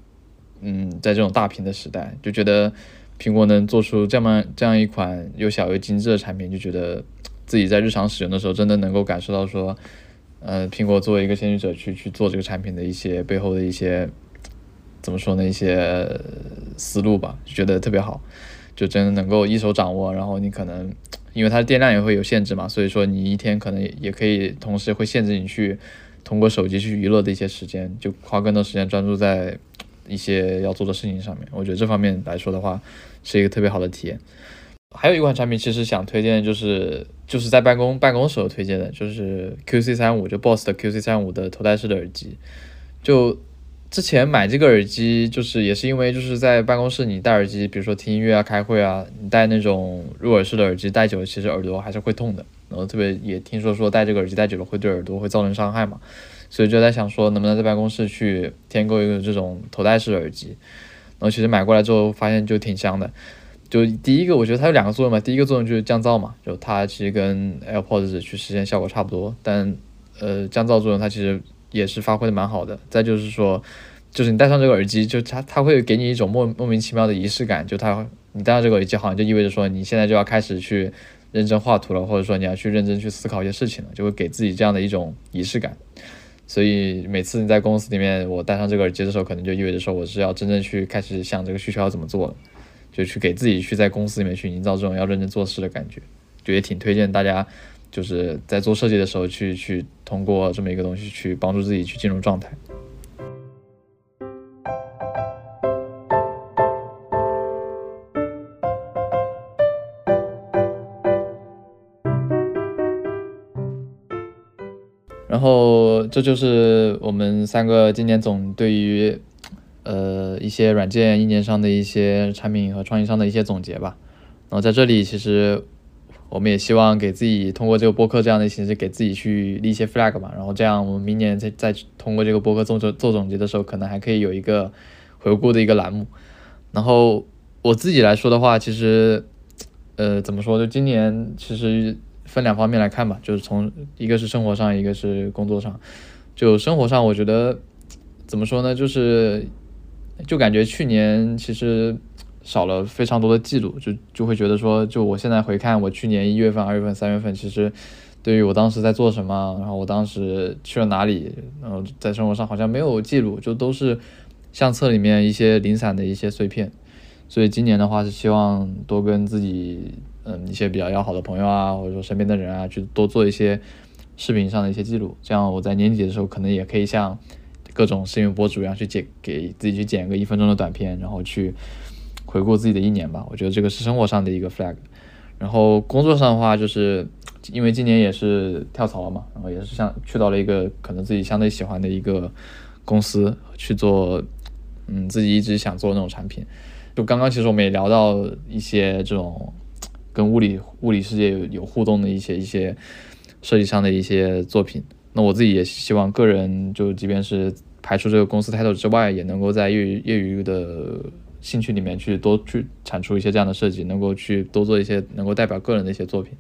嗯在这种大屏的时代，就觉得苹果能做出这么这样一款又小又精致的产品，就觉得自己在日常使用的时候真的能够感受到说。呃，苹果作为一个先驱者去去做这个产品的一些背后的一些怎么说呢？一些思路吧，就觉得特别好，就真的能够一手掌握。然后你可能因为它的电量也会有限制嘛，所以说你一天可能也可以同时会限制你去通过手机去娱乐的一些时间，就花更多时间专注在一些要做的事情上面。我觉得这方面来说的话，是一个特别好的体验。还有一款产品，其实想推荐就是就是在办公办公时候推荐的，就是 QC 三五，就 BOSS 的 QC 三五的头戴式的耳机。就之前买这个耳机，就是也是因为就是在办公室你戴耳机，比如说听音乐啊、开会啊，你戴那种入耳式的耳机戴久了，其实耳朵还是会痛的。然后特别也听说说戴这个耳机戴久了会对耳朵会造成伤害嘛，所以就在想说能不能在办公室去添购一个这种头戴式耳机。然后其实买过来之后发现就挺香的。就第一个，我觉得它有两个作用嘛。第一个作用就是降噪嘛，就它其实跟 AirPods 去实现效果差不多，但呃降噪作用它其实也是发挥的蛮好的。再就是说，就是你戴上这个耳机，就它它会给你一种莫莫名其妙的仪式感，就它你戴上这个耳机好像就意味着说你现在就要开始去认真画图了，或者说你要去认真去思考一些事情了，就会给自己这样的一种仪式感。所以每次你在公司里面我戴上这个耳机的时候，可能就意味着说我是要真正去开始想这个需求要怎么做了。就去给自己去在公司里面去营造这种要认真做事的感觉，就也挺推荐大家，就是在做设计的时候去去通过这么一个东西去帮助自己去进入状态。然后这就是我们三个今年总对于。呃，一些软件硬件上的一些产品和创意上的一些总结吧。然后在这里，其实我们也希望给自己通过这个播客这样的形式，给自己去立一些 flag 嘛。然后这样，我们明年再再通过这个播客做做做总结的时候，可能还可以有一个回顾的一个栏目。然后我自己来说的话，其实呃，怎么说？就今年其实分两方面来看吧，就是从一个是生活上，一个是工作上。就生活上，我觉得怎么说呢？就是。就感觉去年其实少了非常多的记录，就就会觉得说，就我现在回看我去年一月份、二月份、三月份，其实对于我当时在做什么，然后我当时去了哪里，然后在生活上好像没有记录，就都是相册里面一些零散的一些碎片。所以今年的话是希望多跟自己嗯一些比较要好的朋友啊，或者说身边的人啊，去多做一些视频上的一些记录，这样我在年底的时候可能也可以像。各种视频博主，一样去剪给自己去剪一个一分钟的短片，然后去回顾自己的一年吧。我觉得这个是生活上的一个 flag。然后工作上的话，就是因为今年也是跳槽了嘛，然后也是像去到了一个可能自己相对喜欢的一个公司去做，嗯，自己一直想做那种产品。就刚刚其实我们也聊到一些这种跟物理物理世界有互动的一些一些设计上的一些作品。那我自己也希望个人就即便是排除这个公司态度之外，也能够在业余业余的兴趣里面去多去产出一些这样的设计，能够去多做一些能够代表个人的一些作品。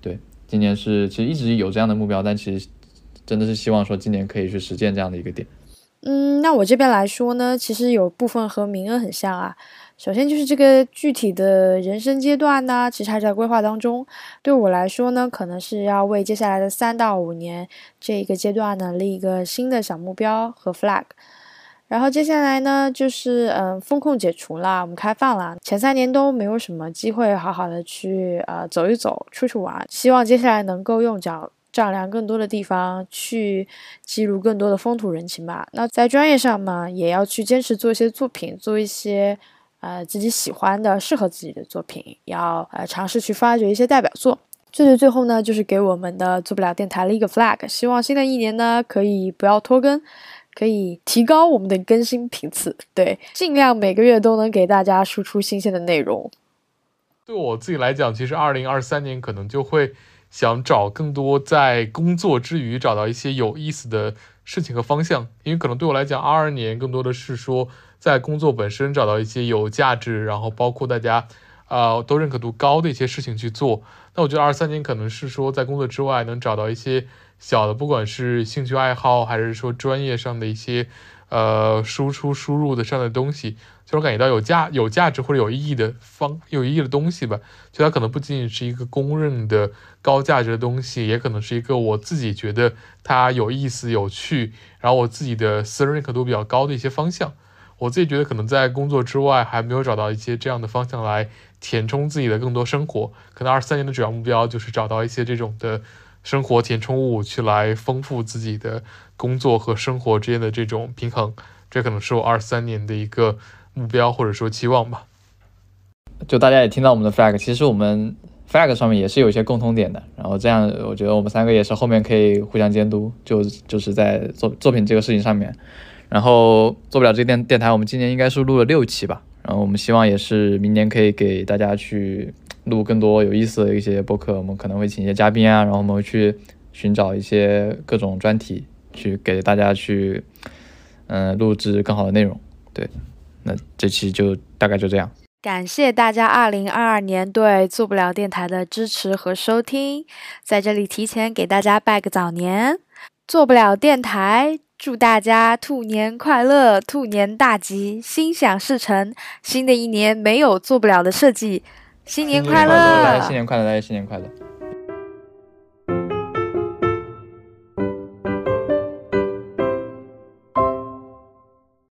对，今年是其实一直有这样的目标，但其实真的是希望说今年可以去实践这样的一个点。嗯，那我这边来说呢，其实有部分和明恩很像啊。首先就是这个具体的人生阶段呢，其实还在规划当中。对我来说呢，可能是要为接下来的三到五年这一个阶段呢立一个新的小目标和 flag。然后接下来呢，就是嗯，风控解除了，我们开放了。前三年都没有什么机会好好的去呃走一走、出去玩，希望接下来能够用脚丈量更多的地方，去记录更多的风土人情吧。那在专业上嘛，也要去坚持做一些作品，做一些呃自己喜欢的、适合自己的作品，要呃尝试去发掘一些代表作。最最最后呢，就是给我们的做不了电台立一个 flag，希望新的一年呢可以不要拖更，可以提高我们的更新频次，对，尽量每个月都能给大家输出新鲜的内容。对我自己来讲，其实二零二三年可能就会想找更多在工作之余找到一些有意思的事情和方向，因为可能对我来讲，二二年更多的是说在工作本身找到一些有价值，然后包括大家啊都认可度高的一些事情去做。那我觉得二三年可能是说在工作之外能找到一些小的，不管是兴趣爱好，还是说专业上的一些呃输出输入的上的东西。就是感觉到有价有价值或者有意义的方有意义的东西吧，就它可能不仅仅是一个公认的高价值的东西，也可能是一个我自己觉得它有意思有趣，然后我自己的私人认可度比较高的一些方向。我自己觉得可能在工作之外还没有找到一些这样的方向来填充自己的更多生活。可能二三年的主要目标就是找到一些这种的生活填充物，去来丰富自己的工作和生活之间的这种平衡。这可能是我二三年的一个。目标或者说期望吧，就大家也听到我们的 flag，其实我们 flag 上面也是有一些共通点的。然后这样，我觉得我们三个也是后面可以互相监督，就就是在作作品这个事情上面。然后做不了这个电电台，我们今年应该是录了六期吧。然后我们希望也是明年可以给大家去录更多有意思的一些播客。我们可能会请一些嘉宾啊，然后我们会去寻找一些各种专题，去给大家去嗯录制更好的内容。对。那这期就大概就这样，感谢大家二零二二年对做不了电台的支持和收听，在这里提前给大家拜个早年，做不了电台祝大家兔年快乐，兔年大吉，心想事成，新的一年没有做不了的设计，新年快乐，大家新年快乐，大家新年快乐。